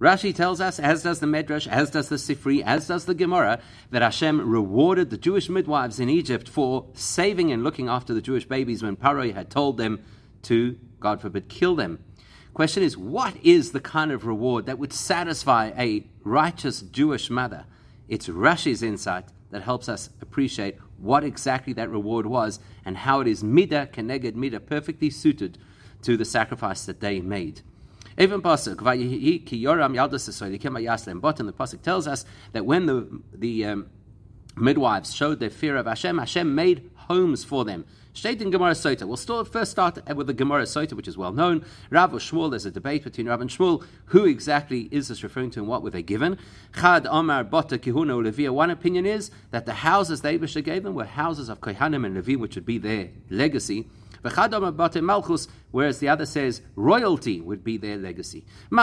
Rashi tells us, as does the Medrash, as does the Sifri, as does the Gemara, that Hashem rewarded the Jewish midwives in Egypt for saving and looking after the Jewish babies when Paro had told them to, God forbid, kill them. Question is, what is the kind of reward that would satisfy a righteous Jewish mother? It's Rashi's insight that helps us appreciate what exactly that reward was and how it is midah keneged midah, perfectly suited to the sacrifice that they made. Even pasuk vayihi ki yoram yaslem. But in the pasuk tells us that when the the um, midwives showed their fear of Hashem, Hashem made homes for them. State in Gemara Sota. We'll still first start with the Gemara Sota, which is well known. Rav or Shmuel, there's a debate between Rav and Shmuel. Who exactly is this referring to and what were they given? Chad Omar Bota Kihuna Levia. One opinion is that the houses the Abisha gave them were houses of Kohanim and Levi, which would be their legacy whereas the other says royalty would be their legacy. The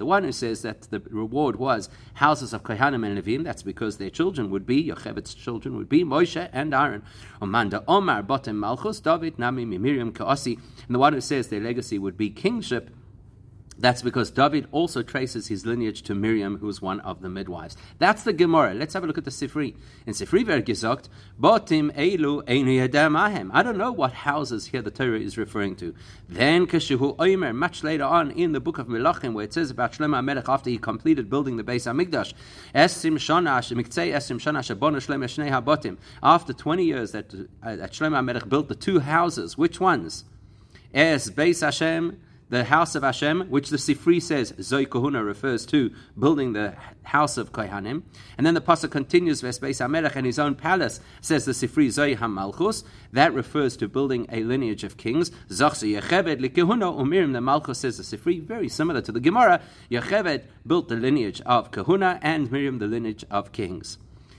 one who says that the reward was houses of Kohanim and Levim, that's because their children would be, Yochevet's children would be Moshe and Aaron. Omanda Omar Batem Malchus, David Nami Miriam Kaosi, and the one who says their legacy would be kingship that's because David also traces his lineage to Miriam, who was one of the midwives. That's the Gemara. Let's have a look at the Sifri. In Sifri gesagt, Botim elu ahem. I don't know what houses here the Torah is referring to. Then Keshuhu Oimer, much later on in the book of Melachim, where it says about Shlomo Melech after he completed building the Beis Hamikdash, Esim Shanash, Miktzei Esim Shanash, Abona Shlomo Shnei HaBotim. After 20 years that, uh, that Shlomo Melech built the two houses, which ones? Es Beis Hashem, the house of Hashem, which the Sifri says Zoi Kohuna refers to building the house of Kohanim, and then the pasuk continues Vesbeis Hamelech and his own palace says the Sifri Zoi Hamalchus. That refers to building a lineage of kings. Zachse Yecheved Likehuna Umirim. The Malchus says the Sifri, very similar to the Gemara. Yecheved built the lineage of Kahuna and Miriam the lineage of kings.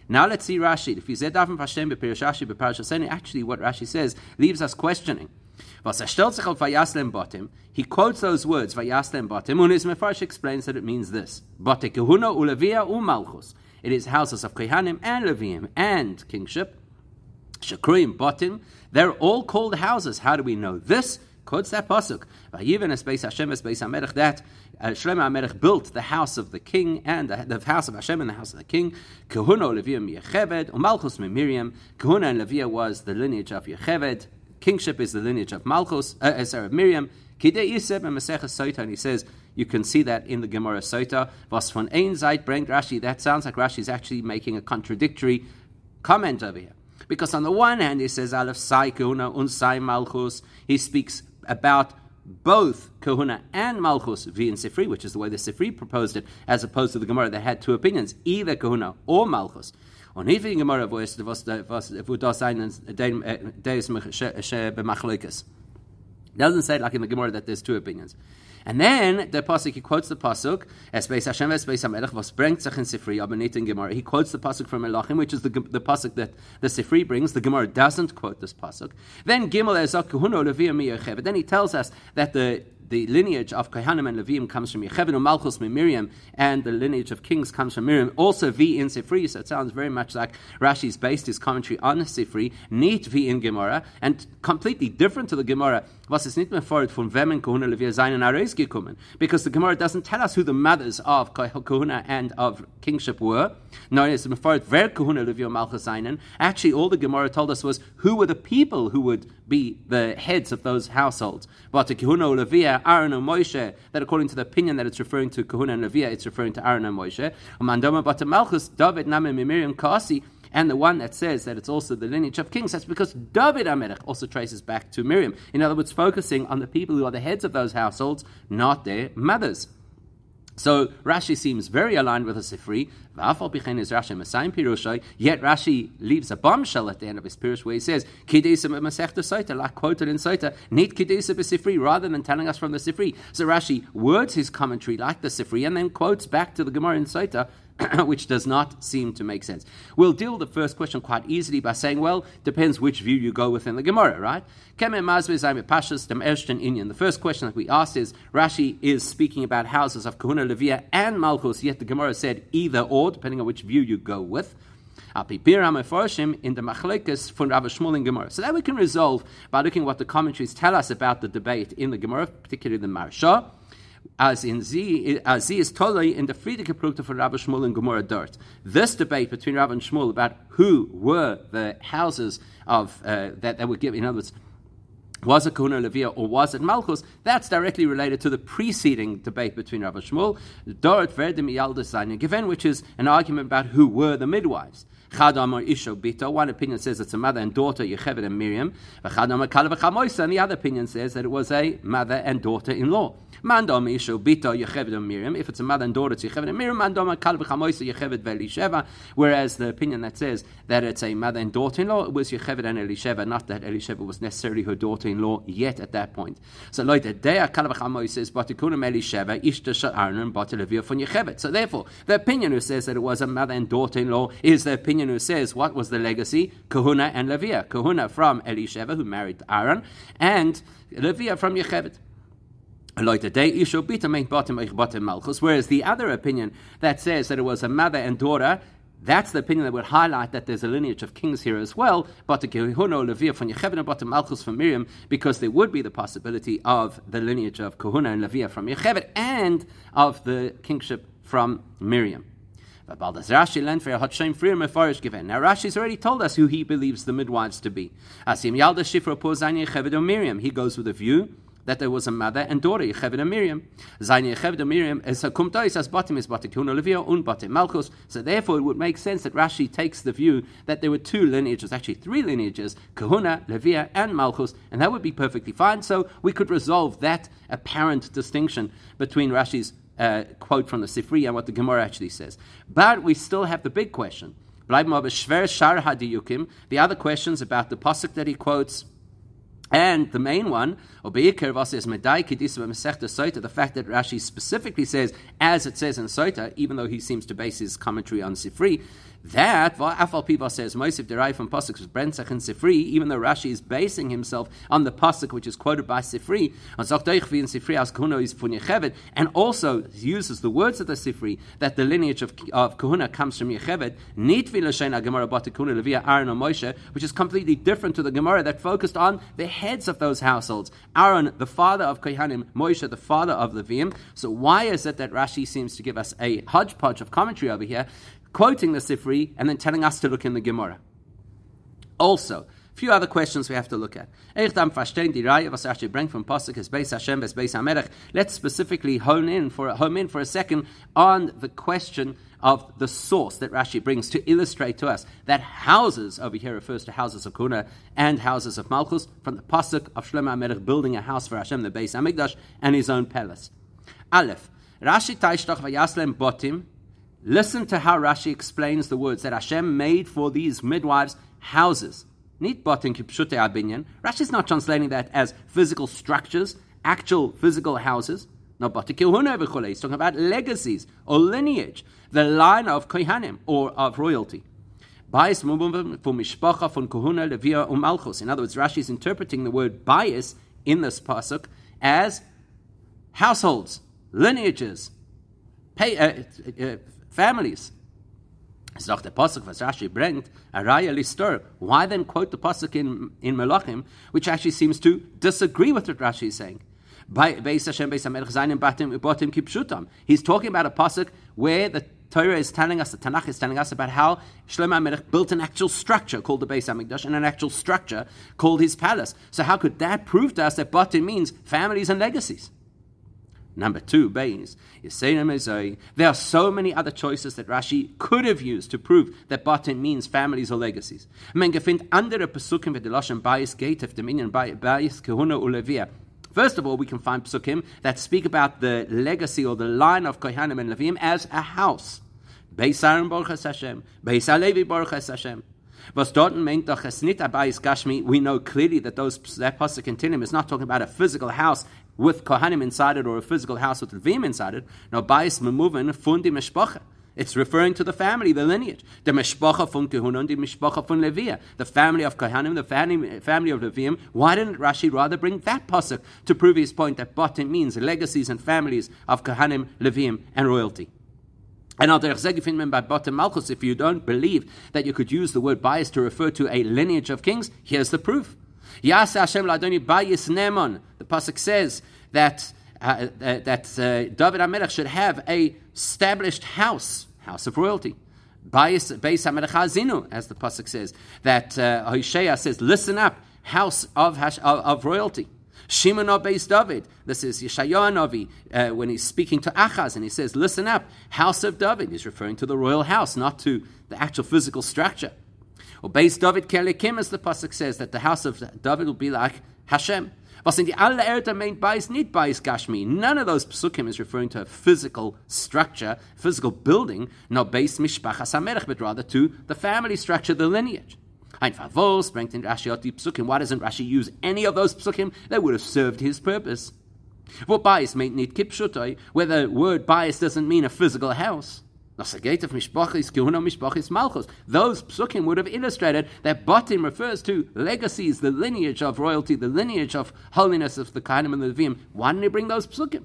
Now let's see Rashi. If you said Hashem actually what Rashi says leaves us questioning. He quotes those words, Vayaslem Botim, and his Mefarsh explains that it means this. Umalchus. It is houses of Kehanim and Leviim and kingship. Shakruim Botim. They're all called houses. How do we know this? Quotes that pasuk. Vayiven es Beis Hashem es Beis Hamelech that uh, Shlomo Hamelech built the house of the king and the, house of Hashem and the house of the king. Kahuna Levia Yecheved umalchus Miriam. Kahuna and Levia was the lineage of Yecheved kingship is the lineage of Malchus, uh, uh sorry, Miriam. Kidei Yiseb and Masechah Soita, and he says, you can see that in the Gemara Soita. Was von ein Zeit bringt Rashi. That sounds like Rashi is actually making a contradictory comment over here. Because on the one hand, he says, Aleph Sai Kahuna und Malchus. He speaks about both Kahuna and Malchus via Sifri, which is the way the Sifri proposed it, as opposed to the Gemara that had two opinions, either Kahuna or Malchus. Und hier Gemara, wo es, was, was, wo das ein Deus b'machloikas. Doesn't say like in the Gemara that there's two opinions. And then the pasuk he quotes the pasuk Es beis Hashem beis was bringt sich in Sifri aber nicht in Gemara. He quotes the pasuk from Melachim, which is the, the pasuk that the Sifri brings. The Gemara doesn't quote this pasuk. Then Gimel ezak kuhuno leviyah Then he tells us that the the lineage of Kohanim and Levim comes from Yechevin and Malchus and Miriam, and the lineage of kings comes from Miriam. Also, V in Sifri, so it sounds very much like Rashi's based his commentary on Sifri, neat V in Gemara, and completely different to the Gemara. Was ist nicht mehr fort von wem Kohuna Levia seinen Ares gekommen? Because the Gemara doesn't tell us who the mothers of Kohuna and of kingship were. Actually, all the Gemara told us was who were the people who would be the heads of those households. But the Kahuna Levia, Aaron and Moshe, that according to the opinion that it's referring to Kahuna and Levia, it's referring to Aaron and Moshe. Mandoma Bata Malchus, David Name Miriam Kasi, and the one that says that it's also the lineage of kings, that's because David Amelech also traces back to Miriam. In other words, focusing on the people who are the heads of those households, not their mothers. So Rashi seems very aligned with the Sifri. Yet Rashi leaves a bombshell at the end of his Pirush where he says, like quoted in Soita, Nit Kidesa Sifri, rather than telling us from the Sifri. So Rashi words his commentary like the Sifri and then quotes back to the Gemara in Soita which does not seem to make sense. We'll deal with the first question quite easily by saying, well, depends which view you go with in the Gemara, right? The first question that we asked is Rashi is speaking about houses of Kahuna, Levia, and Malchus, yet the Gemara said either or, depending on which view you go with. in the Machlekes von Rav Shmuel in Gemara. So that we can resolve by looking what the commentaries tell us about the debate in the Gemara, particularly the Maharsha. as in Z, as Z is totally in the Friedrich Prukta for Rabbi Shmuel and Gemara Dort. This debate between Rabbi and Shmuel about who were the houses of uh, that, that were given, in other words, was it Kahuna Levia or was it Malchus? That's directly related to the preceding debate between Rabbi Shmuel, Dorit Verdim Yaldas given, which is an argument about who were the midwives. One opinion says it's a mother and daughter, Yechevet and Miriam. And the other opinion says that it was a mother and daughter-in-law. Mandom Isho Bito Yechevet and Miriam. If it's a mother and daughter, it's Yechevet and Miriam. Mandom Kal v'chamoisa Yechevet v'Elisheva. Whereas the opinion that says that it's a mother and daughter-in-law, it was Yechevet and Elisheva, not that Elisheva was necessarily her daughter-in-law yet at that point. So Leute, Dea Kal v'chamoisa is Batikunim Elisheva, Ishta Sha'arnan, Batilevia von Yechevet. So therefore, the opinion who says that it was a mother and daughter-in-law is the opinion who says what was the legacy? Kahuna and Levia. Kahuna from Elisheva, who married Aaron, and Levia from Yechevet. Whereas the other opinion that says that it was a mother and daughter, that's the opinion that would highlight that there's a lineage of kings here as well, but the from and Malchus from Miriam, because there would be the possibility of the lineage of Kahuna and Levia from Yecheved and of the kingship from Miriam. Now Rashi's already told us who he believes the midwives to be. Miriam. He goes with a view that there was a mother and daughter, Yecheved and Miriam. Zayin Yecheved and Miriam a kumtais as batim is batim kuna levia un batim malchus. So therefore, it would make sense that Rashi takes the view that there were two lineages, actually three lineages, Kahuna, Levia, and Malchus, and that would be perfectly fine. So we could resolve that apparent distinction between Rashi's uh, quote from the Sifri and what the Gemara actually says. But we still have the big question. The other questions about the pasuk that he quotes and the main one, the fact that Rashi specifically says, as it says in Sota, even though he seems to base his commentary on Sifri, that Afal Piva says Mosif derived from pasuk is Brenzach and Sifri, even though Rashi is basing himself on the pasuk which is quoted by Sifri, and Sifri as Kahuna is and also uses the words of the Sifri that the lineage of, of Kahuna comes from Yechevet, Nitvi Lashena Gemara Batikuna Levia Aaron or Moshe, which is completely different to the Gemara that focused on the heads of those households. Aaron, the father of Kohanim, Moshe, the father of Levium. So why is it that Rashi seems to give us a hodgepodge of commentary over here? Quoting the Sifri and then telling us to look in the Gemara. Also, a few other questions we have to look at. Let's specifically hone in for home in for a second on the question of the source that Rashi brings to illustrate to us that houses over here refers to houses of Kuna and houses of Malchus from the pasuk of Shlomo HaMelech building a house for Hashem, the Beis Hamikdash, and his own palace. Aleph. Rashi taishtach vayaslem botim Listen to how Rashi explains the words that Hashem made for these midwives houses. Rashi is not translating that as physical structures, actual physical houses. No, He's talking about legacies or lineage, the line of kohanim or of royalty. In other words, Rashi is interpreting the word bias in this pasuk as households, lineages, pay, uh, uh, families. Sagt der Pasuk, was Rashi bringt, Araya Listor. Why then quote the Pasuk in, in Melachim, which actually seems to disagree with what Rashi is saying? He's talking about a Pasuk where the Torah is telling us, the Tanakh is telling us about how Shlomo HaMelech built an actual structure called the Beis HaMikdash and an actual structure called his palace. So how could that prove to us that Batim means families and legacies? Number two, Beis, there are so many other choices that Rashi could have used to prove that Batin means families or legacies. andere Pesukim Bayis Gate of Dominion Bayis Kahuna Ulevia. First of all, we can find psukim that speak about the legacy or the line of Kohanim and Levim as a house. Beis Aaron Baruch Hashem, Beis Alevi Baruch Hashem. Was dort meint doch es nit abayis gashmi, we know clearly that those that pasuk continuum is not talking about a physical house with Kohanim inside it or a physical house with Levim inside it. No, Bais Memuvin Fundi Meshpacha. It's referring to the family, the lineage. The Meshpacha from Kehunon, the Meshpacha from Levia. The family of Kohanim, the family, family of Levim. Why didn't Rashi rather bring that pasuk to prove his point that Batim means legacies and families of Kohanim, Levim, and royalty? And al by Batim Malchus, if you don't believe that you could use the word bias to refer to a lineage of kings, here's the proof. Yasa Hashem Bayis. The pasuk says that uh, that uh, David HaMelech should have a established house, house of royalty. Beis HaMelech Hazinu, as the Pasuk says, that uh, says, listen up, house of, of, of royalty. Shimon Beis David. This is Yeshayah Navi uh, when he's speaking to Achaz and he says, Listen up, house of David. He's referring to the royal house, not to the actual physical structure. Or Beis David Kelikim, as the Pasuk says, that the house of David will be like Hashem. Was in die alle Erde meint Bais, nicht Bais Gashmi. None of those psukim is referring to a physical structure, physical building, not Bais Mishpachas HaMelech, but rather to the family structure, the lineage. Ein Favos bringt in Rashi out psukim. Why doesn't Rashi use any of those psukim that would have served his purpose? What bias meint nicht kipshutai, where the word bias doesn't mean a physical house. Those psukim would have illustrated that Batim refers to legacies, the lineage of royalty, the lineage of holiness of the Kainim and the Levim. Why didn't he bring those psukim?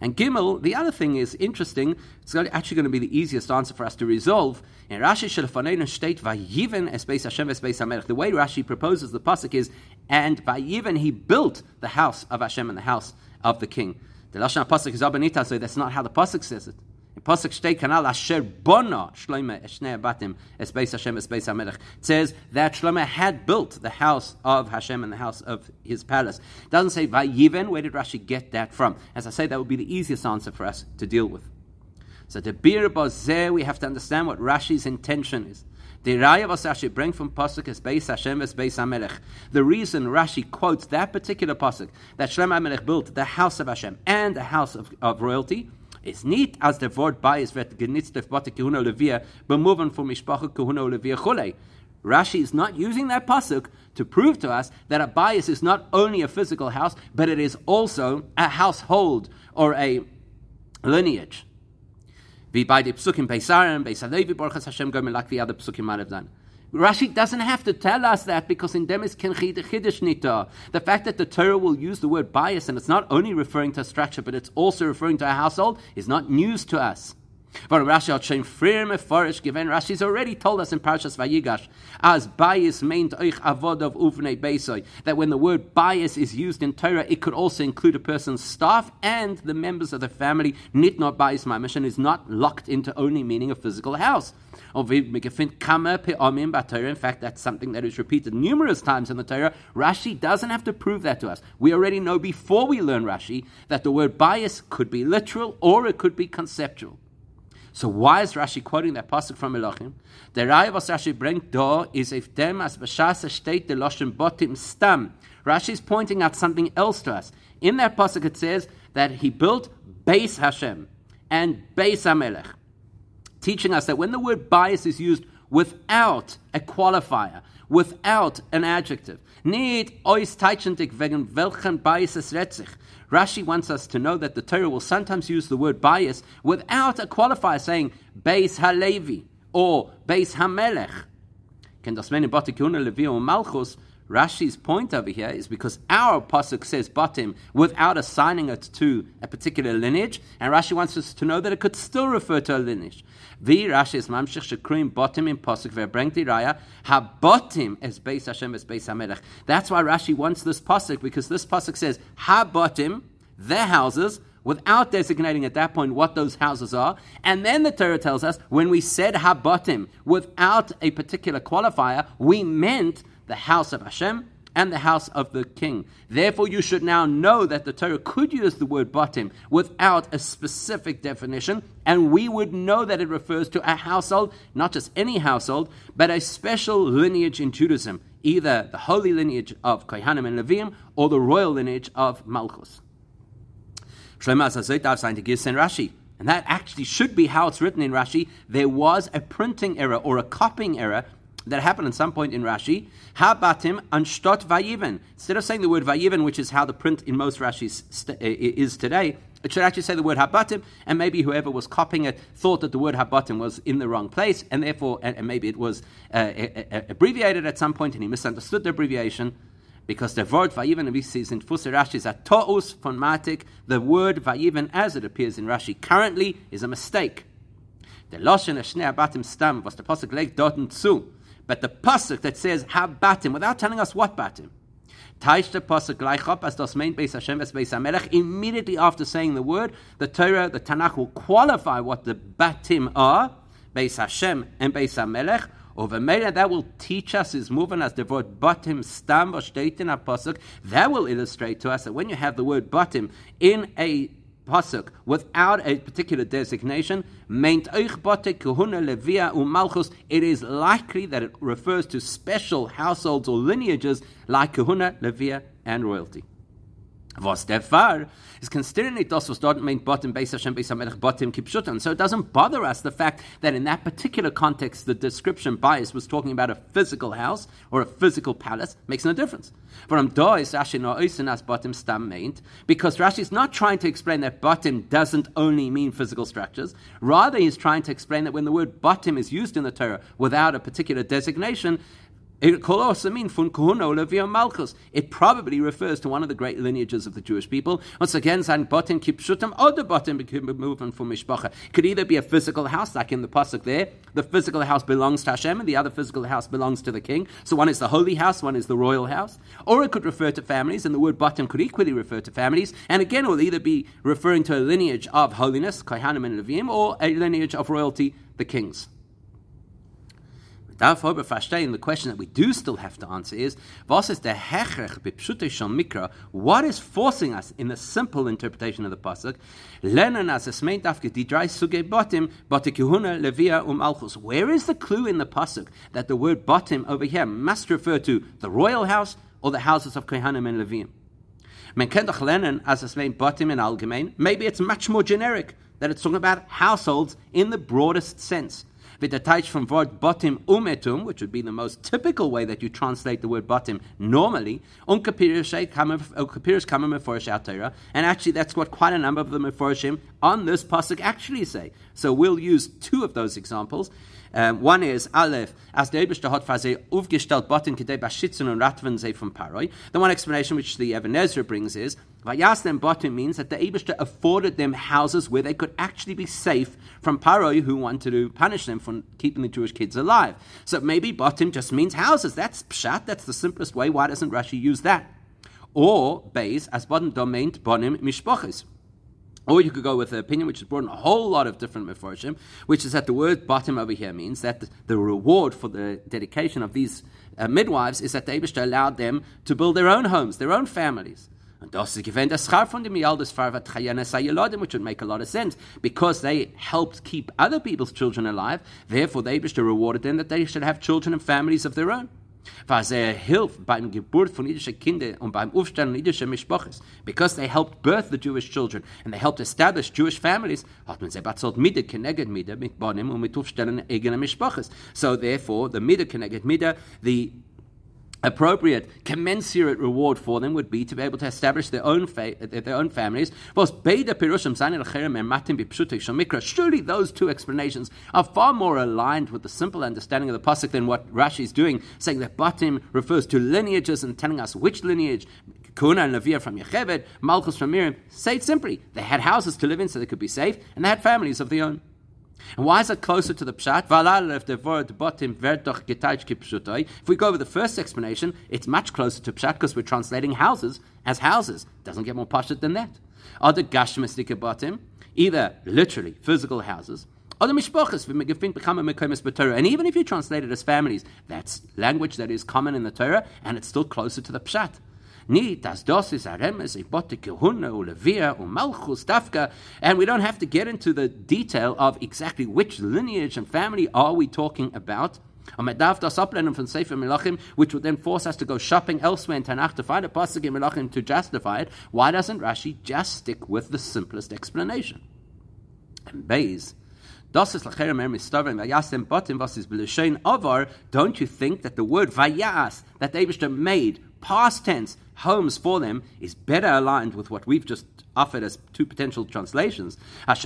And Gimel, the other thing is interesting, it's actually going to be the easiest answer for us to resolve. In Rashi Shelafanenu state Vayiven es Beis Hashem es Beis HaMelech. The way Rashi proposes the pasuk is, and Vayiven he built the house of Hashem and the house of the king. The Lashon pasuk is Abanita, so that's not how the pasuk says it. Pasuk Shtei Kanal Asher Bona Shloime Eshnei Batim Esbeis Hashem Esbeis Hamelech says that Shlomo had built the house of Hashem and the house of his palace. It doesn't say Vayiven. Where did Rashi get that from? As I say, that would be the easiest answer for us to deal with. So the Bir Bozeh, we have to understand what Rashi's intention is. The Raya was Rashi bring from pasuk is Beis Hashem is Beis Hamelech. The reason Rashi quotes that particular pasuk that Shlomo Hamelech built the house of Hashem and the house of, of royalty is niet als de woord bias werd genitzt auf Bote Kahuna Levia, bemoven for Mishpacha Kahuna Levia Chule. Rashi is not using that pasuk to prove to us that a bias is not only a physical house, but it is also a household or a lineage. Wie bei den Psukim Beisarim, Beisalevi, Baruch Hashem, like the other Psukim might have done. Rashi doesn't have to tell us that because in them is chiddush nita. The fact that the Torah will use the word bias and it's not only referring to a structure but it's also referring to a household is not news to us. But Rashi given Rashi's already told us in Parshas Vayigash as bias meant oich avod of uvnei beisoy that when the word bias is used in Torah, it could also include a person's staff and the members of the family. Nit not bias my mission is not locked into only meaning a physical house. In fact, that's something that is repeated numerous times in the Torah. Rashi doesn't have to prove that to us. We already know before we learn Rashi that the word bias could be literal or it could be conceptual. So why is Rashi quoting that pasuk from Elohim? The Raya was Rashi bringt do is if dem as b'shas state the loshen botim stam. Rashi is pointing out something else to us. In that pasuk it says that he built Beis Hashem and Beis Hamelech teaching us that when the word bias is used without a qualifier, without an adjective, need ois teichentik wegen welchen biases retzich. Rashi wants us to know that the Torah will sometimes use the word bias without a qualifier saying Beis Halevi or Beis Hamelech. Ken das meni batikuna levi malchus Rashi's point over here is because our pasuk says batim without assigning it to a particular lineage, and Rashi wants us to know that it could still refer to a lineage. Vi Rashi is mamshich shekruim batim in pasuk ve'brengt raya ha batim es beis Hashem es beis hamelech. That's why Rashi wants this pasuk because this pasuk says ha batim their houses without designating at that point what those houses are. And then the Torah tells us when we said habatim without a particular qualifier, we meant the house of Hashem and the house of the king. Therefore, you should now know that the Torah could use the word batim without a specific definition, and we would know that it refers to a household, not just any household, but a special lineage in Judaism, either the holy lineage of Kohanim and Levim or the royal lineage of Malchus. Rashi. And that actually should be how it's written in Rashi. There was a printing error or a copying error that happened at some point in Rashi. Habatim anstot vayiven. Instead of saying the word vayiven, which is how the print in most Rashis st- is today, it should actually say the word habatim, and maybe whoever was copying it thought that the word habatim was in the wrong place, and therefore, and, and maybe it was uh, abbreviated at some point, and he misunderstood the abbreviation. Because the word vayiven we see in Tfusir Rashi is a to'us phonetic. The word vayiven, as it appears in Rashi currently, is a mistake. The loshen eshnei abatim stam was the pasuk leg dorten zu. But the pasuk that says habatim, without telling us what batim, Taishta pasuk gleich as das main Beis Hashem as Beis HaMelech. Immediately after saying the word, the Torah, the Tanakh will qualify what the batim are, Beis Hashem and Beis HaMelech. Over Mela, that will teach us is moving as the word batim stam steht in a pasuk. That will illustrate to us that when you have the word batim in a pasuk without a particular designation, it is likely that it refers to special households or lineages like kahuna, levia, and royalty. Was der Fall is considering it was dort meint bottom Beis Hashem Beis HaMelech bottom kipshutan. So it doesn't bother us the fact that in that particular context the description bias was talking about a physical house or a physical palace makes no difference. But am da is Rashi no as bottom stam meint because Rashi is not trying to explain that bottom doesn't only mean physical structures. Rather, he's trying to explain that when the word bottom is used in the Torah without a particular designation, Oh, it probably refers to one of the great lineages of the Jewish people. Once again, sein botim kipshutam, or the botim movement from mishpacha. Could either be a physical house, like in the pasuk there. The physical house belongs to Hashem, and the other physical house belongs to the king. So one is the holy house, one is the royal house. Or it could refer to families, and the word botim could equally refer to families. And again, it will either be referring to a lineage of holiness, kohanim and levim, or a lineage of royalty, the kings. The question that we do still have to answer is? What is forcing us in the simple interpretation of the pasuk? Levia, um. Where is the clue in the pasuk that the word botim over here must refer to the royal house or the houses of Kohanim and meint botim in allgemein. Maybe it's much more generic that it's talking about households in the broadest sense attached from word botim umetum, which would be the most typical way that you translate the word botim normally, um um and actually that's what quite a number of the meforshim on this pasuk actually say. So we'll use two of those examples. Um, one is Aleph, as the Eberster hat aufgestellt botin kedei bashitzen und from Paroi. The one explanation which the Even HaEzra brings is Vayastem botin means that the Eberster afforded them houses where they could actually be safe from Paroi who wanted to punish them for keeping the Jewish kids alive. So maybe botim just means houses. That's pshat. That's the simplest way. Why doesn't Rashi use that? Or base as botim domain bonim mishpoches. Or you could go with the opinion which is brought in a whole lot of different meforshim, which is that the word bottom over here means that the, reward for the dedication of these uh, midwives is that the Abishta allowed them to build their own homes, their own families. And which would make a lot of sense, because they helped keep other people's children alive, therefore the Abishta rewarded them that they should have children and families of their own was er hilft beim Geburt von jüdischen Kindern und beim Aufstellen jüdischer Mischpoches. Because they helped birth the Jewish children and they helped establish Jewish families, hat man mit und mit Aufstellen. So therefore, the Mide, Keneged Mide, the appropriate, commensurate reward for them would be to be able to establish their own fa- their own families. Surely those two explanations are far more aligned with the simple understanding of the pasuk than what Rashi is doing, saying that Batim refers to lineages and telling us which lineage. Kuna and Levia from Yocheved, Malchus from Miriam. Say it simply. They had houses to live in so they could be safe, and they had families of their own. And why is it closer to the pshat? If we go over the first explanation, it's much closer to pshat because we're translating houses as houses. Doesn't get more pshat than that. Other gashmistika batim, either literally physical houses, the. And even if you translate it as families, that's language that is common in the Torah, and it's still closer to the pshat. Malchus, Dafka, and we don't have to get into the detail of exactly which lineage and family are we talking about. Das von Sefer Melachim, which would then force us to go shopping elsewhere in Tanakh to find a pasuk in Melachim to justify it. Why doesn't Rashi just stick with the simplest explanation? And avar. Don't you think that the word vayas that Abishter made past tense homes for them is better aligned with what we've just offered as two potential translations, that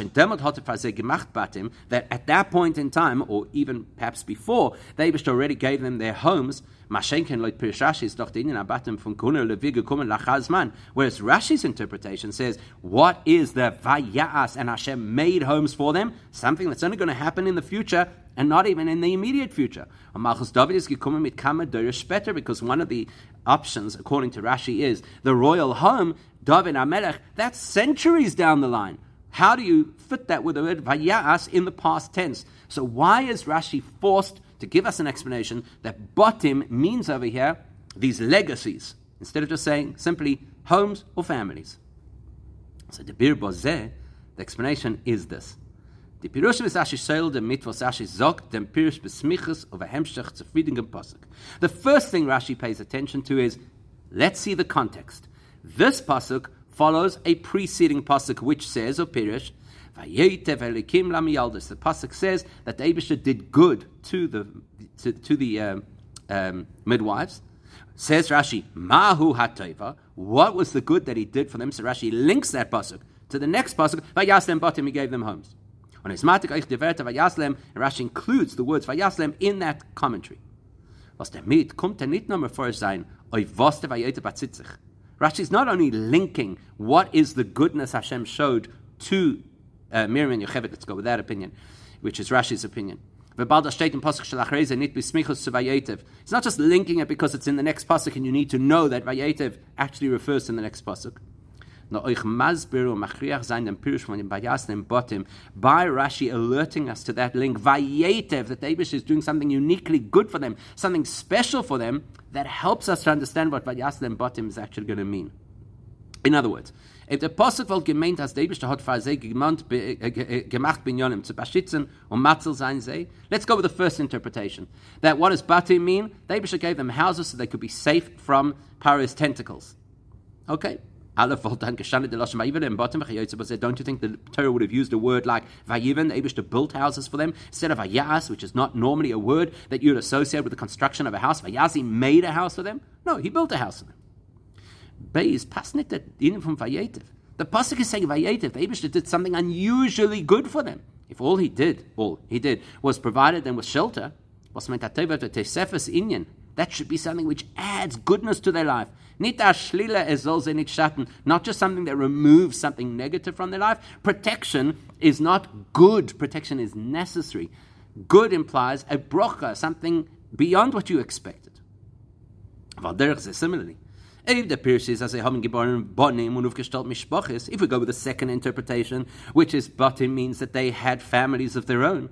at that point in time, or even perhaps before, they already gave them their homes. Whereas Rashi's interpretation says, what is the Vayas and Hashem made homes for them? Something that's only going to happen in the future and not even in the immediate future. Malchus David is because one of the options, according to Rashi, is the royal home, David Amelech, that's centuries down the line. How do you fit that with the word vayas in the past tense? So why is Rashi forced to give us an explanation that botim means over here these legacies, instead of just saying simply homes or families? So the Bir the explanation is this. Pirushim is Ashi dem Mitvos Ashi Zog, dem Pirush of a Pasuk. The first thing Rashi pays attention to is, let's see the context. This Pasuk follows a preceding Pasuk which says, or Lamiyaldus. The Pasuk says that the Abisha did good to the, to, to the um, um, midwives. Says Rashi, Mahu Hateva, what was the good that he did for them? So Rashi links that Pasuk to the next Pasuk, Vayaslem Batim, he gave them homes. On Eich Deverta Vayaslem, and Rashi includes the words Vayaslem in that commentary. Was damit kommt er nicht vor sein, oi was der batzitzich. Rashi is not only linking what is the goodness Hashem showed to uh, Miriam and Yocheved, let's go with that opinion, which is Rashi's opinion. It's not just linking it because it's in the next pasuk and you need to know that Vayetev actually refers to the next pasuk euch masbir machriach sein dem Pirush von dem Botim by Rashi alerting us to that link vayetev that Abish is doing something uniquely good for them, something special for them that helps us to understand what Vayasnem Botim is actually going to mean. In other words, if the Apostel wohl gemeint has der Eibischte hat für sie gemacht binyonim zu beschützen und matzel sein let's go with the first interpretation. That what does Batim mean? The Eibischte gave them houses so they could be safe from Paro's tentacles. Okay, Don't you think the Torah would have used a word like Vayivan, able to build houses for them, instead of Vayas, which is not normally a word that you'd associate with the construction of a house. Vayasi made a house for them? No, he built a house for them. Beis pasnit in from Vayetiv. The Pasuk is saying Vayetiv, the Abishta did something unusually good for them. If all he did, all he did, was provided them with shelter, that should be something which adds goodness to their life. Not just something that removes something negative from their life. Protection is not good, protection is necessary. Good implies a brocha, something beyond what you expected. Similarly, if the Pirshis as a haben geboren bonim und aufgestellt mishpachis, if we go with the second interpretation, which is botim means that they had families of their own,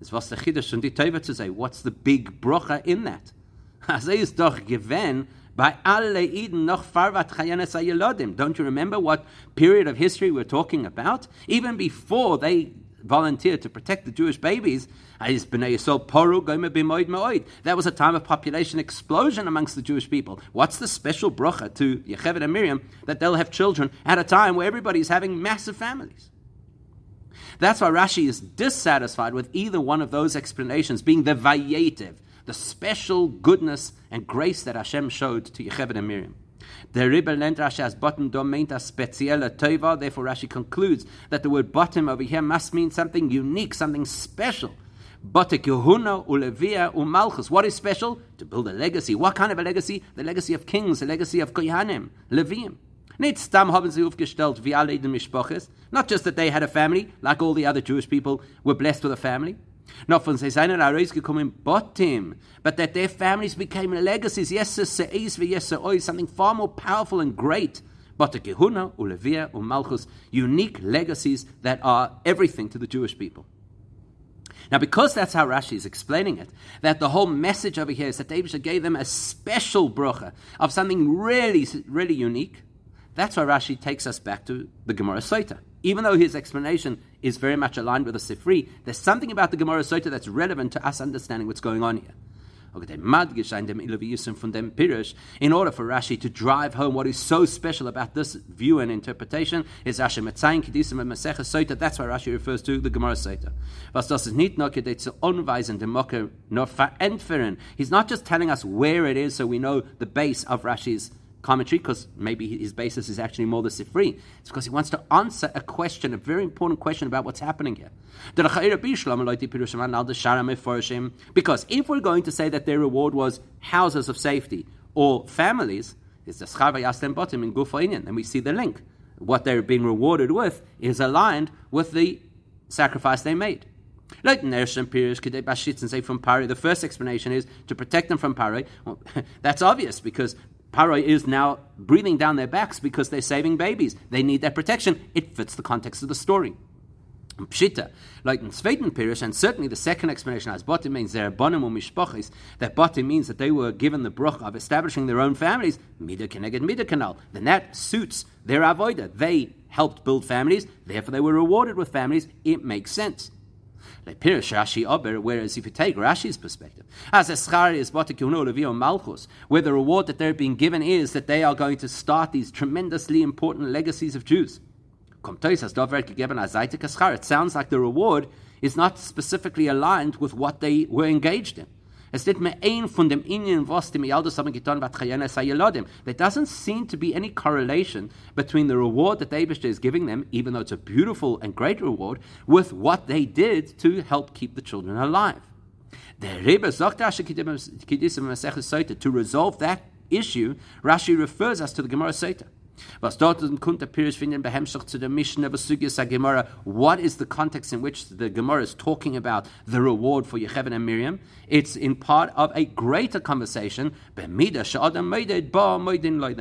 is was the chiddush and the to say, what's the big brocha in that? As ist doch given by alle Eden noch farvat. Don't you remember what period of history we're talking about? Even before they volunteered to protect the Jewish babies, that was a time of population explosion amongst the Jewish people. What's the special bracha to Yocheved and Miriam that they'll have children at a time where everybody is having massive families? That's why Rashi is dissatisfied with either one of those explanations being the vayetiv, the special goodness and grace that Hashem showed to Yocheved and Miriam. The Rebbe lent Rashi as bottom teva. Therefore, Rashi concludes that the word bottom over here must mean something unique, something special. Umalchus. What is special? To build a legacy. What kind of a legacy? The legacy of kings, the legacy of Kohanim, Levim. Nicht stam haben sie aufgestellt wie alle Not just that they had a family, like all the other Jewish people were blessed with a family. Not von sie seinen herausgekommen Botim, but that their families became legacies, yes, se'ez yes, oi, oh, something far more powerful and great. But the Gehuna, Ulevia, Umalchus, unique legacies that are everything to the Jewish people. Now, because that's how Rashi is explaining it, that the whole message over here is that David gave them a special brocha of something really, really unique, that's why Rashi takes us back to the Gemara Sota. Even though his explanation is very much aligned with the Sifri, there's something about the Gemara Sota that's relevant to us understanding what's going on here. In order for Rashi to drive home what is so special about this view and interpretation, is Rashi Metzayin Kedisim. That's why Rashi refers to the Gemara verentfern. He's not just telling us where it is so we know the base of Rashi's commentary, because maybe his basis is actually more the Sifri. It's because he wants to answer a question, a very important question about what's happening here. Because if we're going to say that their reward was houses of safety or families, it's the Schar Vayastem Botim in Gufa and we see the link. What they're being rewarded with is aligned with the sacrifice they made. Like and say from the first explanation is to protect them from Pari. Well, that's obvious because Pari is now breathing down their backs because they're saving babies. They need that protection. It fits the context of the story. Pshita, like in Sveiten Pirish, and certainly the second explanation as Botim means they're bonim mishpochis, that Botim means that they were given the bruch of establishing their own families, Mida Keneged Kanal. Then that suits their avoida. They helped build families, therefore they were rewarded with families. It makes sense. Pirish Rashi Ober, whereas if you take Rashi's perspective, as Eschar is Levio Malchus, where the reward that they're being given is that they are going to start these tremendously important legacies of Jews. It sounds like the reward is not specifically aligned with what they were engaged in. Es ein von dem Indien, was haben getan, Sayelodim. There doesn't seem to be any correlation between the reward that Abishta is giving them, even though it's a beautiful and great reward, with what they did to help keep the children alive. The Rebbe sagt to resolve that issue, Rashi refers us to the Gemara Sota. Was dort finden. What is the context in which the Gemara is talking about the reward for Yechevin and Miriam? It's in part of a greater conversation. The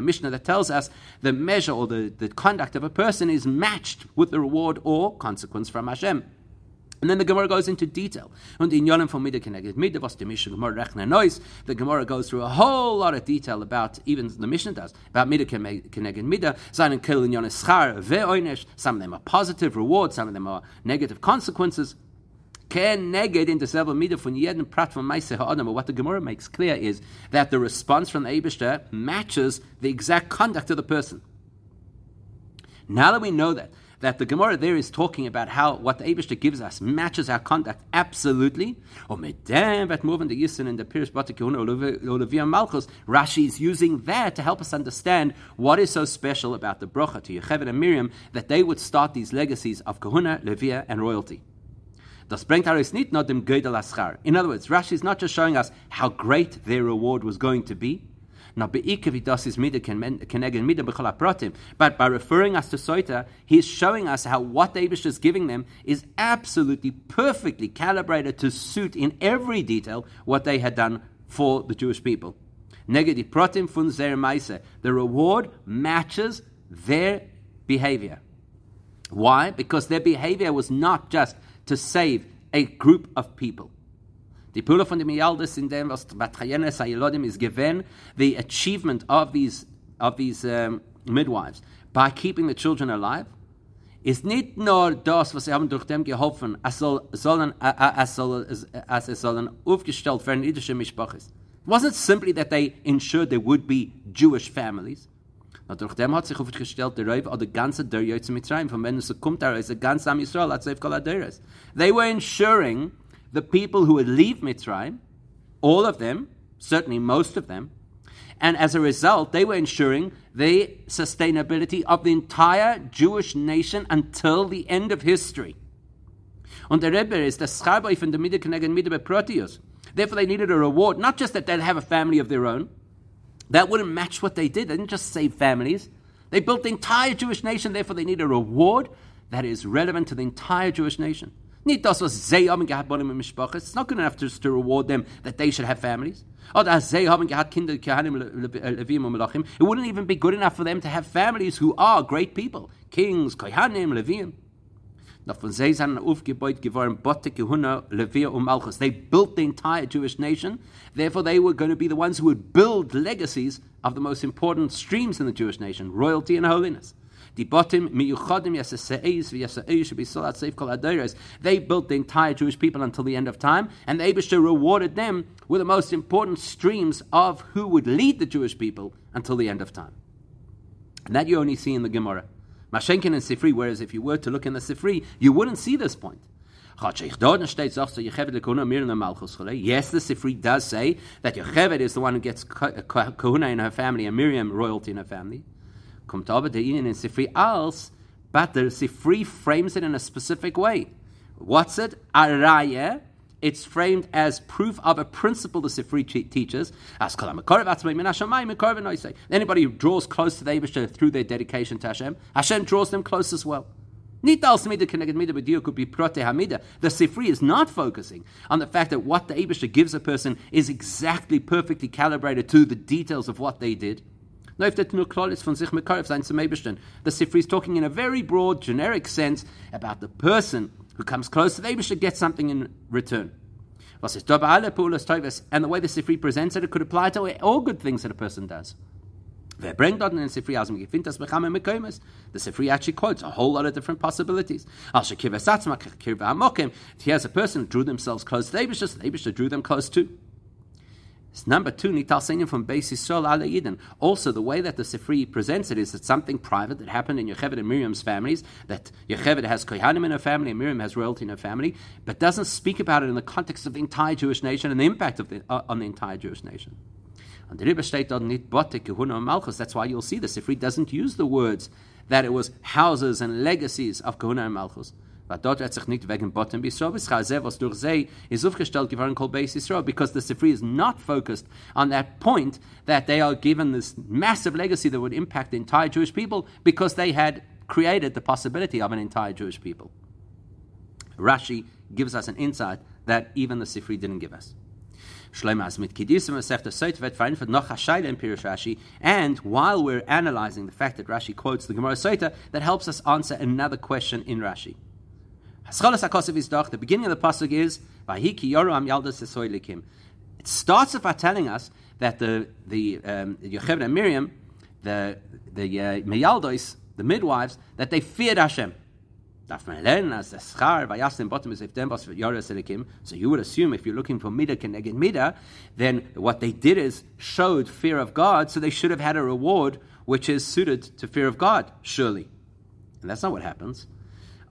Mishnah that tells us the measure or the, the conduct of a person is matched with the reward or consequence from Hashem. And then the Gemara goes into detail. Und in Yonim from Mida Keneged Mida, was the Mishnah Gemara Nois, the Gemara goes through a whole lot of detail about, even the Mishnah does, about Mida Keneged Mida, Zayin Kil Yonis Schar, Ve'oinish, some of them are positive rewards, some of them are negative consequences. Ken neged into several mida from jeden prat from Maise Ha'adam. What the Gemara makes clear is that the response from the matches the exact conduct of the person. Now that we know that, that the Gemara there is talking about how what the Abishta gives us matches our conduct absolutely. Or medem vet moving the Yisin and the Pirish Batikun Malchus. Rashi is using that to help us understand what is so special about the Brocha to Yocheved and Miriam that they would start these legacies of Kahuna, Levia, and royalty. Dem In other words, Rashi is not just showing us how great their reward was going to be, now, but by referring us to Soita, he's showing us how what the Abish is giving them is absolutely perfectly calibrated to suit in every detail what they had done for the Jewish people. Negedi pratim fun zerimaisa. The reward matches their behavior. Why? Because their behavior was not just to save a group of people. Die Pula von dem Yaldis in dem, was Batchayenes Ayelodim is given, the achievement of these, of these um, midwives by keeping the children alive, ist nicht nur das, was sie haben durch dem geholfen, es soll, sollen, es soll, es sollen aufgestellt werden jüdische Mischbachis. It wasn't simply that they ensured there would be Jewish families, Na durch dem hat sich aufgestellt der Räuber oder ganze der Jöitze Mitzrayim, von wenn es kommt da, ist der ganze Am Yisrael, hat Seif Kol They were ensuring the people who would leave Mitzrayim, all of them, certainly most of them, and as a result, they were ensuring the sustainability of the entire Jewish nation until the end of history. Und der Rebbe is the Scharboi von der Mitte Knegen Mitte Proteus. Therefore, they needed a reward, not just that they'd have a family of their own. That wouldn't match what they did. They didn't just save families. They built the entire Jewish nation, therefore, they need a reward that is relevant to the entire Jewish nation. It's not good enough to, to reward them that they should have families. It wouldn't even be good enough for them to have families who are great people. Kings, Kehanim, Levim. Und um They built the entire Jewish nation. Therefore, they were going to be the ones who would build legacies of the most important streams in the Jewish nation, royalty and holiness. They built the entire Jewish people until the end of time, and the Abishah rewarded them with the most important streams of who would lead the Jewish people until the end of time. And that you only see in the Gemara. Mashenkin and Sifri, whereas if you were to look in the Sifri, you wouldn't see this point. Yes, the Sifri does say that Yocheved is the one who gets kahuna in her family and Miriam royalty in her family. Kommt aber der Ihnen in Sifri als, but the Sifri frames it in a specific way. What's it? Araya. It's framed as proof of a principle the Sifri teaches. Anybody who draws close to the Abishah through their dedication to Hashem, Hashem draws them close as well. The Sifri is not focusing on the fact that what the Abishah gives a person is exactly perfectly calibrated to the details of what they did. The nuclear is von sich Mekelfsein zu me bestehen. The Sifri is talking in a very broad, generic sense about the person who comes close to the Abishah gets something in return. And the way the Sifri presents it, it could apply to all good things that a person does. The Sifri actually quotes a whole lot of different possibilities. Here's a person who drew themselves close to the Abishah, the drew them close too. Number two, Nital Seinim from Beis Yisrael ala Yidin. Also, the way that the Sifri presents it is that something private that happened in Yocheved and Miriam's families, that Yocheved has Kohanim in her family and Miriam has royalty in her family, but doesn't speak about it in the context of the entire Jewish nation and the impact of the, uh, on the entire Jewish nation. And the Rebbe steht dort nicht Botte, Kehuna Malchus. That's why you'll see the Sifri doesn't use the words that it was houses and legacies of Kehuna and Malchus. Dort hat sich nicht wegen Botten Bisrael, was durch sie ist aufgestellt geworden called Beis Yisrael, because the Sifri is not focused on that point that they are given this massive legacy that would impact the entire Jewish people because they had created the possibility of an entire Jewish people. Rashi gives us an insight that even the Sifri didn't give us. And while we're analyzing the fact that Rashi quotes the Gemara Sota, that helps us answer another question in Rashi. The beginning of the pasuk is Vahiki Yoram Yaldas It starts off by telling us that the the um, and Miriam, the the uh, Meyaldos, the midwives, that they feared Hashem. So you would assume if you're looking for midah keneged midah, then what they did is showed fear of God, so they should have had a reward which is suited to fear of God, surely. And that's not what happens.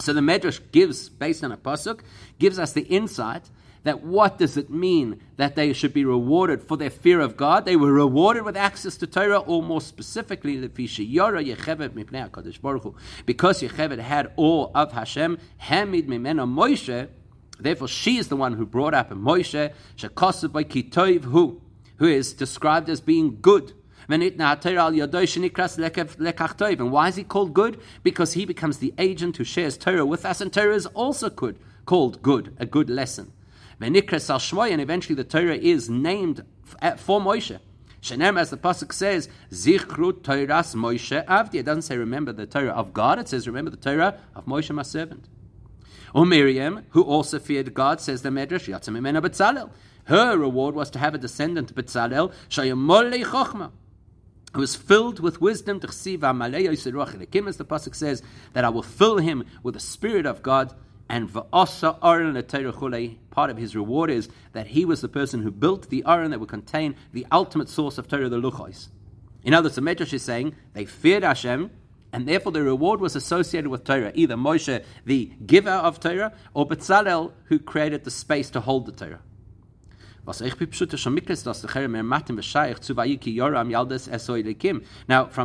So the Medrash gives, based on a pasuk, gives us the insight that what does it mean that they should be rewarded for their fear of God? They were rewarded with access to Torah, or more specifically, the because Yocheved had all of Hashem, Hamid Mimena Moshe, therefore she is the one who brought up a Moshe, by Kitoiv, who, who is described as being good. And why is he called good? Because he becomes the agent who shares Torah with us, and Torah is also good, called good, a good lesson. And eventually the Torah is named for Moshe. Shenem, as the pasuk says, Zichru Torahs Moshe Avdi. It doesn't say remember the Torah of God. It says remember the Torah of Moshe, my servant. Or Miriam, who also feared God, says the Medrash, Yatzim Betzalel. Her reward was to have a descendant, Betzalel, Shayamolei Chochma who was filled with wisdom, the Pasuk says, that I will fill him with the Spirit of God and. Part of his reward is that he was the person who built the aron that would contain the ultimate source of Torah, the luchos. In other words, the Medrash is saying they feared Hashem, and therefore the reward was associated with Torah. Either Moshe, the giver of Torah, or Betzalel, who created the space to hold the Torah. Now, from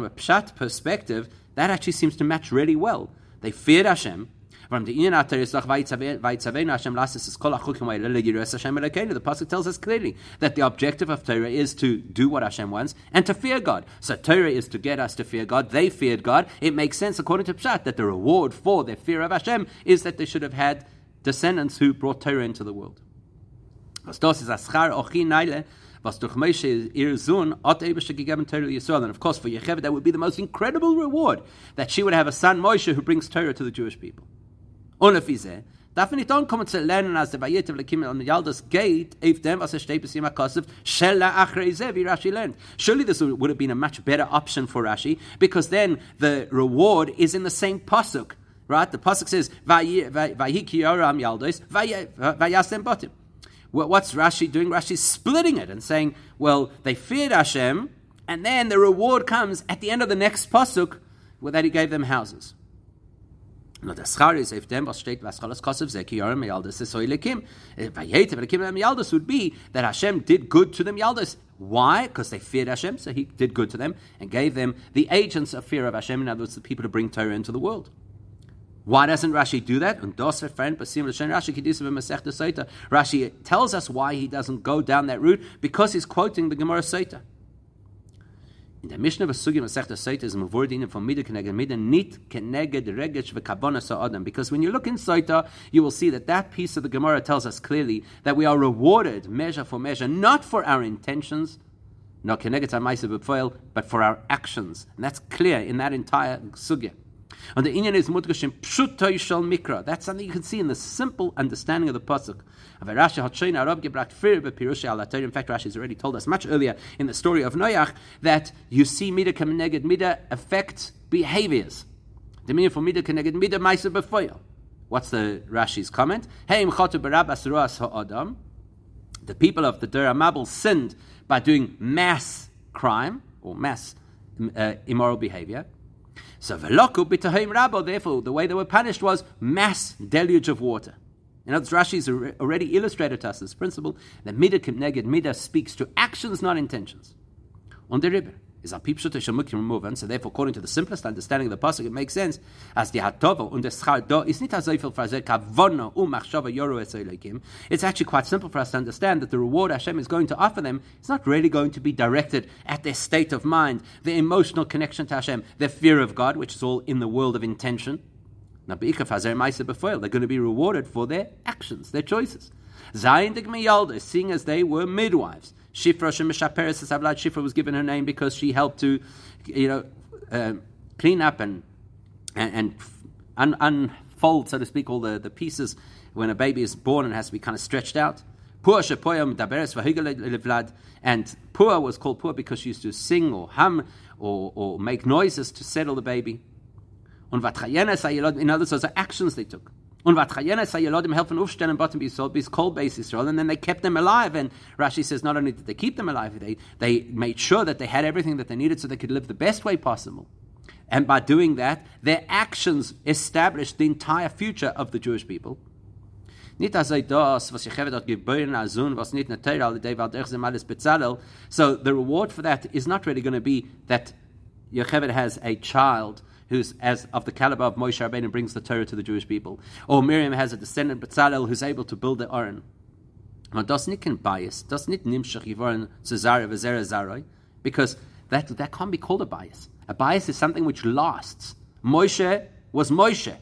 a pshat perspective, that actually seems to match really well. They feared Hashem, from the Inyan Atar Yisrach Vayitzavein Hashem Lasis is Kol Achukim Yiras Hashem Elokeinu. The pasuk tells us clearly that the objective of Torah is to do what Hashem wants and to fear God. So Torah is to get us to fear God. They feared God. It makes sense according to Pshat that the reward for their fear of Hashem is that they should have had descendants who brought Torah into the world. Was das ist Aschar Ochi Neile was durch Moshe ihr Sohn hat gegeben Torah Yisrael. And of course, for Yechevet, that would be the most incredible reward that she would have a son Moshe who brings Torah to the Jewish people. Und wie sie, darf man nicht dann kommen zu lernen, als der Vayetev lekim on Yaldas geht, if dem, was er steht bis yima kosef, shella achrei zeh, wie Rashi learned. Surely this would have been a much better option for Rashi, because then the reward is in the same pasuk. Right? The pasuk says, "Vayiki yoram yaldos vayasem botim." What's Rashi doing? Rashi's splitting it and saying, "Well, they feared Hashem, and then the reward comes at the end of the next pasuk, where that He gave them houses." Yaldos eh, would be that Hashem did good to them yaldos. Why? Because they feared Hashem, so He did good to them and gave them the agents of fear of Hashem. In other words, the people to bring Torah into the world. Why doesn't Rashi do that? And Rashi tells us why he doesn't go down that route because he's quoting the Gemara Sota. In the Mishnah of Sugim Masechta Sota is Mavurdin from Mida Keneged Mida Nit Keneged Regesh V'Kabona Sa'adam. Because when you look in Sota, you will see that that piece of the Gemara tells us clearly that we are rewarded measure for measure, not for our intentions, not Keneged but for our actions. And that's clear in that entire Sugya. And the Inyan is mutgashim pshutoy shel mikra. That's something you can see in the simple understanding of the pasuk. In fact, Rashi has already told us much earlier in the story of Noach that you see mida keneged mida affect behaviors. The meaning for mida keneged mida ma'aser b'foyel. What's the Rashi's comment? Hey, ha'adam. The people of the Dor Hamabul sinned by doing mass crime or mass uh, immoral behavior. So veloku b'tahim rabo. Therefore, the way they were punished was mass deluge of water. In other has already illustrated to us this principle that midah neged midah speaks to actions, not intentions. On the river is a pipshut shemuk removen. So therefore, according to the simplest understanding of the pasuk, it makes sense as the hatova und schar do is nit azoifel frazer kavono umachshava yoru esoilekim. It's actually quite simple for us to understand that the reward Hashem is going to offer them is not really going to be directed at their state of mind, their emotional connection to Hashem, their fear of God, which is all in the world of intention. They're going to be rewarded for their actions, their choices. Zayin seeing as they were midwives. Shifra Shemishaperes Savlat Shifra was given her name because she helped to, you know, uh, clean up and and, and un, unfold, so to speak, all the, the pieces when a baby is born and has to be kind of stretched out. And Pua was called Pua because she used to sing or hum or, or make noises to settle the baby. In other words, the actions they took. Und Vatchayenes Hayelodim helfen aufstellen bottom Yisrael bis kol base Yisrael, and then they kept them alive. And Rashi says not only did they keep them alive, they, they made sure that they had everything that they needed so they could live the best way possible. And by doing that, their actions established the entire future of the Jewish people. So the reward for that is not really going to be that Yocheved has a child who's as of the caliber of Moshe Rabbeinu brings the Torah to the Jewish people, or Miriam has a descendant Betzalel who's able to build the Aron. Man das nicht kein bias, das nicht nimshach zaroi, because that, that can't be called a bias. A bias is something which lasts. Moshe was Moshe.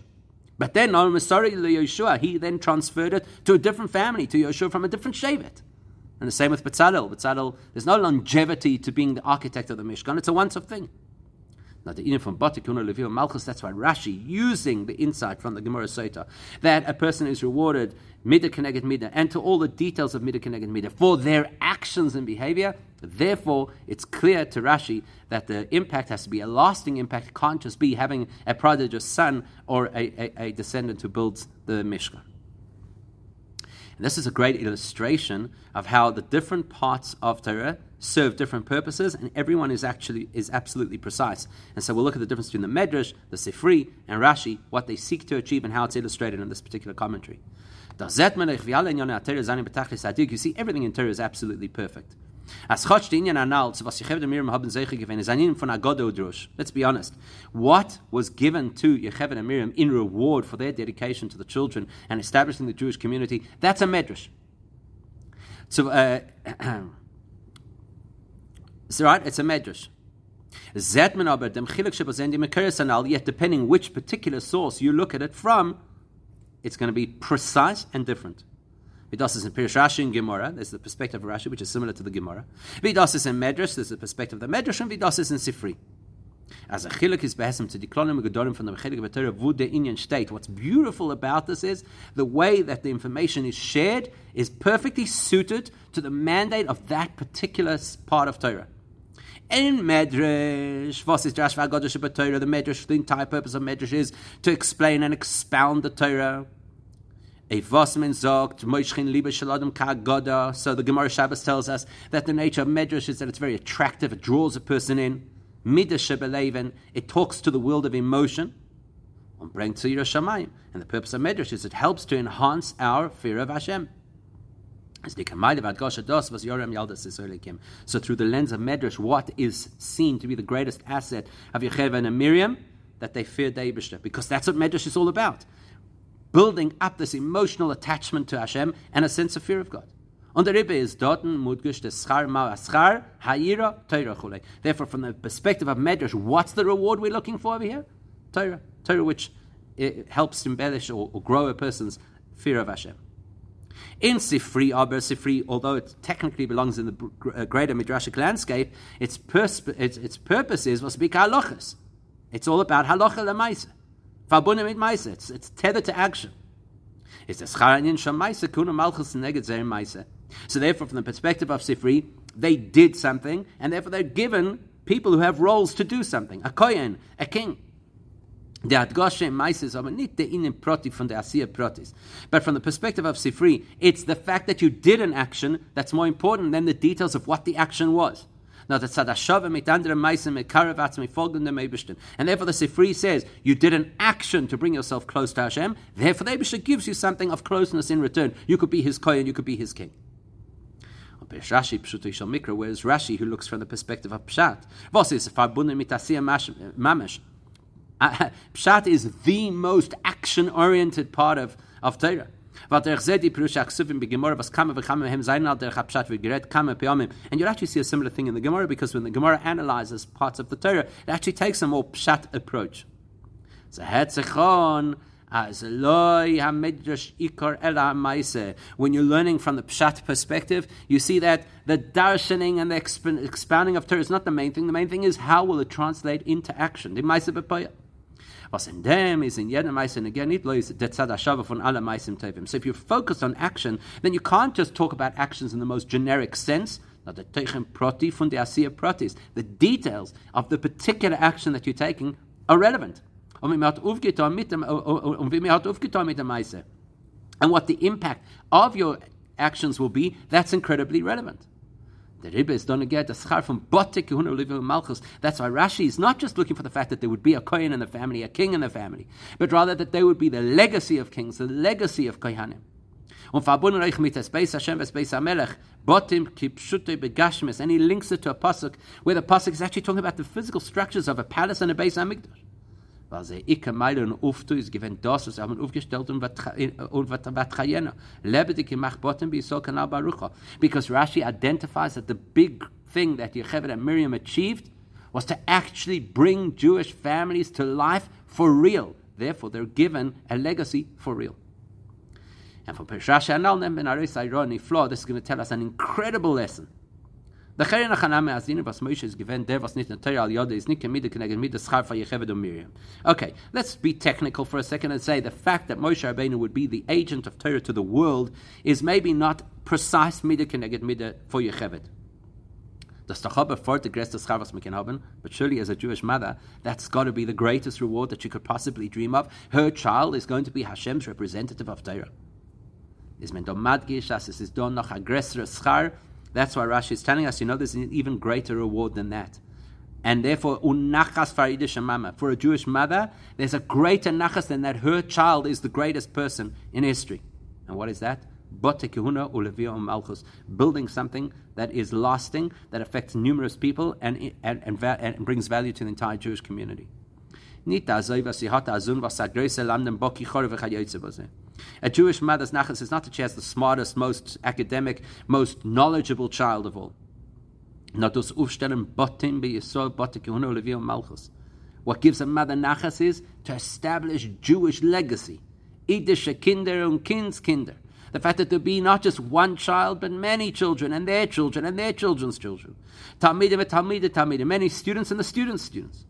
But then on Masari Yeshua, he then transferred it to a different family, to Yeshua from a different Shevet. And the same with Betzalel. Betzalel, there's no longevity to being the architect of the Mishkan. It's a once-off thing. Now, the inyan from Batikuna Levil Malchus, that's why Rashi, using the insight from the Gemara Sota, that a person is rewarded midah keneged midah, and to all the details of midah keneged midah for their actions and behavior. Therefore, it's clear to Rashi that the impact has to be a lasting impact. Can't just be having a prodigious son or a, a, a descendant who builds the Mishkan. And this is a great illustration of how the different parts of Torah serve different purposes, and everyone is actually is absolutely precise. And so we'll look at the difference between the Medrash, the Sifri, and Rashi, what they seek to achieve, and how it's illustrated in this particular commentary. You see, everything in Torah is absolutely perfect. Let's be honest. What was given to Yocheved and Miriam in reward for their dedication to the children and establishing the Jewish community, that's a medrash. So, uh, so right, it's a medrash. Yet, depending which particular source you look at it from, it's going to be precise and different. Vidas is in Pirish Rashi and Gemara. There's the perspective of Rashi, which is similar to the Gemara. Vidas is in Medrash. There's the perspective of the Medrash, and Vidas is in Sifri. As a chiluk is behesem to deklonim gedolim from the chiluk of Torah vud the Indian state. What's beautiful about this is the way that the information is shared is perfectly suited to the mandate of that particular part of Torah. In Medrash, was is Drash Torah? The Medrash, the entire purpose of Medrash is to explain and expound the Torah. So the Gemara Shabbos tells us that the nature of Medrash is that it's very attractive, it draws a person in. It talks to the world of emotion. And the purpose of Medrash is it helps to enhance our fear of Hashem. So through the lens of Medrash, what is seen to be the greatest asset of Yocheved and Miriam? That they feared the Eibishter, because that's what Medrash is all about. Building up this emotional attachment to Hashem and a sense of fear of God. Und der Rebbe is dorten mutgish the schar ma schar hayira Torah. Therefore, from the perspective of Medrash, what's the reward we're looking for over here? Torah. Torah which helps embellish or, or, grow a person's fear of Hashem. In Sifri, Aber Sifri, although it technically belongs in the uh, greater Midrashic landscape, its, pers- its, its purpose is was speak halachas. It's all about halacha lemaisa. Fabunim mit maisa. It's, it's tethered to action. It's a scharanin shamaisa kuna malchus neged zer maisa. So therefore, from the perspective of Sifri, they did something, and therefore they're given people who have roles to do something. A kohen, a king. The the. But from the perspective of Sifri, it's the fact that you did an action that's more important than the details of what the action was. Now the Tzadashava mit andere Maisen mit Karavatz mit folgendem Eibishtin. And therefore the Sifri says, you did an action to bring yourself close to Hashem, therefore the Eibishtin gives you something of closeness in return. You could be his kohen, you could be his king. Rashi Pshuto Shal Mikra, whereas Rashi, who looks from the perspective of Pshat, was is Mamash. Pshat is the most action-oriented part of, of Torah. Er and you'll actually see a similar thing in the Gemara because when the Gemara analyzes parts of the Torah, it actually takes a more pshat approach. So when you're learning from the pshat perspective, you see that the darshaning and the exp- expounding of Torah is not the main thing. The main thing is how will it translate into action. Was in is in again von alle Meisim Tevim. So if you're focused on action, then you can't just talk about actions in the most generic sense. Not the Teichem Proti von the Asiya Protis. The details of the particular action that you're taking are relevant. And what the impact of your actions will be, that's incredibly relevant. The Rebbe is going get the schar from Botik Yehuna Malchus. That's why Rashi is not just looking for the fact that there would be a Kohen in the family, a king in the family, but rather that they would be the legacy of kings, the legacy of Kohanim. Um Begashmis, and he links it to a pasuk where the pasuk is actually talking about the physical structures of a palace and a base Hamikdash. Weil er, sie ikke meile und ist das was er haben aufgestellt und und gemacht so because Rashi identifies that the big thing that Yocheved and Miriam achieved was to actually bring Jewish families to life for real. Therefore they're given a legacy for real. And from Peshash Anal Nem Ben Aris Ironi Flaw, this is going to tell us an incredible lesson. Is given a is mit schar Miriam. Okay, let's be technical for a second and say the fact that Moshe Rabbeinu would be the agent of Torah to the world is maybe not precise mida keneged mida for Yocheved. The Stachaber for the greatest schar was haben, but surely as a Jewish mother, that's got to be the greatest reward that she could possibly dream of. Her child is going to be Hashem's representative of Torah. Is men domadgish as is don noch aggressor schar that's why Rashi is telling us, you know, there's an even greater reward than that. And therefore, unachas faridish mama. For a Jewish mother, there's a greater nachas than that her child is the greatest person in history. And what is that? Building something that is lasting, that affects numerous people, and, and, and, and brings value to the entire Jewish community. A Jewish mother's nachas is not that she has the smartest, most academic, most knowledgeable child of all. What gives a mother nachas is to establish Jewish legacy. Idische Kinder und Kindskinder. The fact that there be not just one child, but many children, and their children, and their children's children. Talmidim and Talmidim, Talmidim. Many students and the students' students.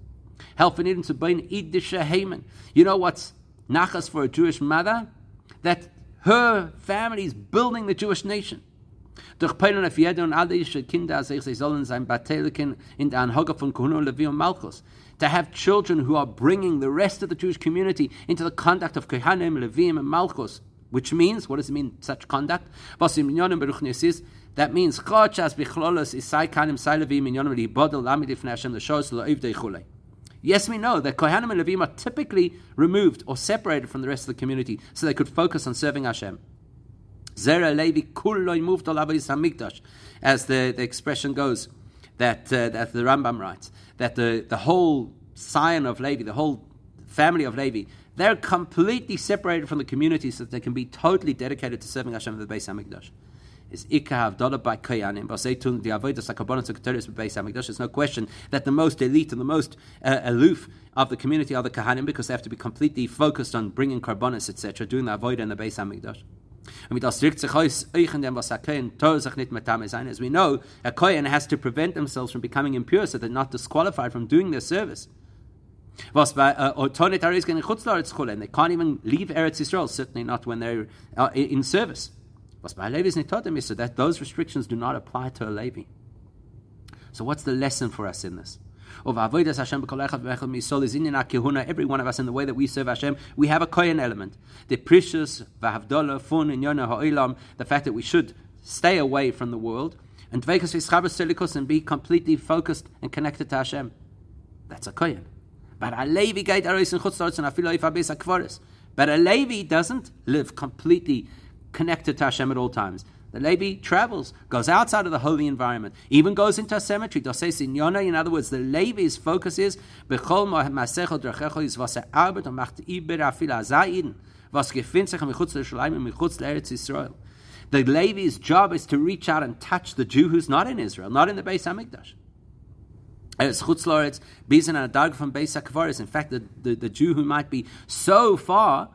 You know what's nachas for a Jewish mother? that her family is building the Jewish nation. Und alle Kinder, sie sollen sein in der Anhoge von Levi und Malchus. To have children who are bringing the rest of the Jewish community into the conduct of Kohanim, Levim, and Malchus. Which means, what does it mean, such conduct? That means. Yes, we know that Kohanim and Levim are typically removed or separated from the rest of the community so they could focus on serving Hashem. Zera Levi kulloi moved as the, the expression goes, that, uh, that the Rambam writes, that the, the whole scion of Levi, the whole family of Levi, they're completely separated from the community so that they can be totally dedicated to serving Hashem of the Beis Hamikdash. Is Ikka Havdalah by Koyanim, Baseitun, the Avodah Sakabonis Secretarius of Beis Hamikdash. There's no question that the most elite and the most uh, aloof of the community are the Kohanim because they have to be completely focused on bringing Karbonis, etc., doing the Avodah in the Beis Hamikdash. As we know, a Kohen has to prevent themselves from becoming impure so they're not disqualified from doing their service. And they can't even leave Eretz Yisrael, certainly not when they're uh, in service. Was bei Levi is Nitodim is so that those restrictions do not apply to a Levi. So what's the lesson for us in this? Of Every one of us in the way that we serve Hashem, we have a kohen element. The precious v'havdola fun in yona ha'olam. The fact that we should stay away from the world and and be completely focused and connected to Hashem. That's a kohen. But and. But a Levi doesn't live completely connected to Hashem at all times. The Levi travels, goes outside of the holy environment, even goes into a cemetery. In other words, the Levi's focus is. The Levi's job is to reach out and touch the Jew who's not in Israel, not in the Beis Hamikdash. In fact, the, the, the Jew who might be so far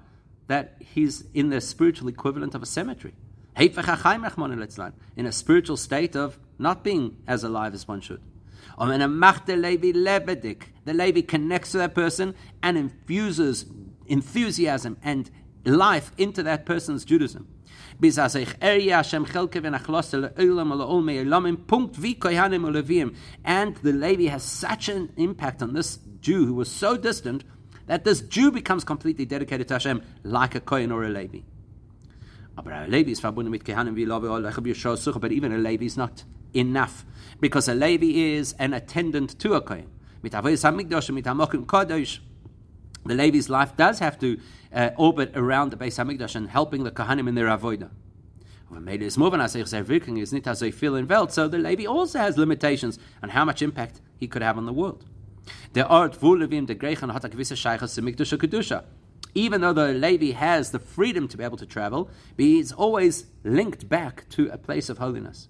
that he's in the spiritual equivalent of a cemetery. In a spiritual state of not being as alive as one should. The Levi connects to that person and infuses enthusiasm and life into that person's Judaism. And the Levi has such an impact on this Jew who was so distant that this Jew becomes completely dedicated to Hashem like a Kohen or a Levi. But even a Levi is not enough because a Levi is an attendant to a Kohen. The Levi's life does have to uh, orbit around the Beis Hamikdash and helping the Kohanim in their avodah. So the Levi also has limitations on how much impact he could have on the world. The art Vulevim the Grechan hat a gewisse Mikdusha Kedusha even though the Levi has the freedom to be able to travel, he's always linked back to a place of holiness.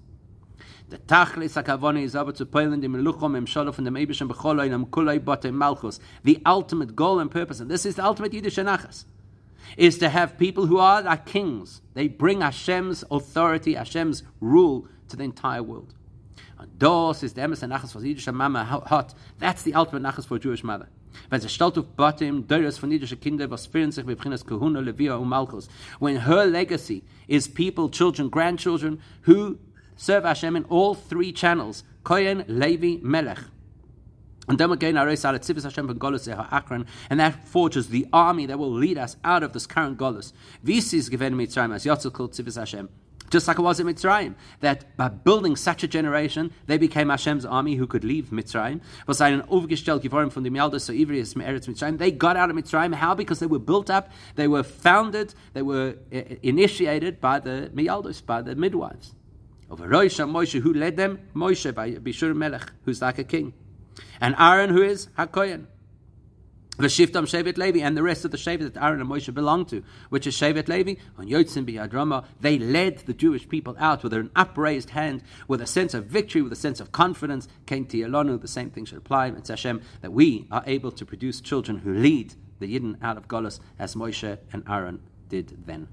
The tachlis hakavoni is able to Poland in luchom im sholof and the mebishim b'choloin am kulay bote malchus. The ultimate goal and purpose, and this is the ultimate Yiddish anachas, is to have people who are like kings. They bring Hashem's authority, Hashem's rule to the entire world. Dos is the emes nachas for Yiddish mama hot. That's the ultimate nachas for a Jewish mother. Wenn sie stellt auf Batim, Dörres von jüdischen Kindern, was führen sich mit Prinz Kahuna, Levia und. When her legacy is people, children, grandchildren, who serve Hashem in all three channels, Kohen, Levi, Melech. And then again, and that forges the army that will lead us out of this current Golus. Visis given Mitzrayim as Yotzekul Tzivis Hashem. Just like it was in Mitzrayim, that by building such a generation, they became Hashem's army who could leave Mitzrayim. Was ein aufgestellt geworden von dem Yalda so Ivri is Eretz Mitzrayim. They got out of Mitzrayim. How? Because they were built up, they were founded, they were uh, initiated by the Miyaldos, by the midwives. Over Roisha Moshe, who led them? Moshe by Bishur Melech, who's like a king. And Aaron, who is Hakoyan. V'shiftam Shevet Levi, and the rest of the Shevet that Aaron and Moshe belonged to, which is Shevet Levi, on Yotzim Biyadrama, they led the Jewish people out with an upraised hand, with a sense of victory, with a sense of confidence. Came to Yelonu, the same thing should apply. It's Hashem that we are able to produce children who lead the Yidden out of Golos as Moshe and Aaron did then.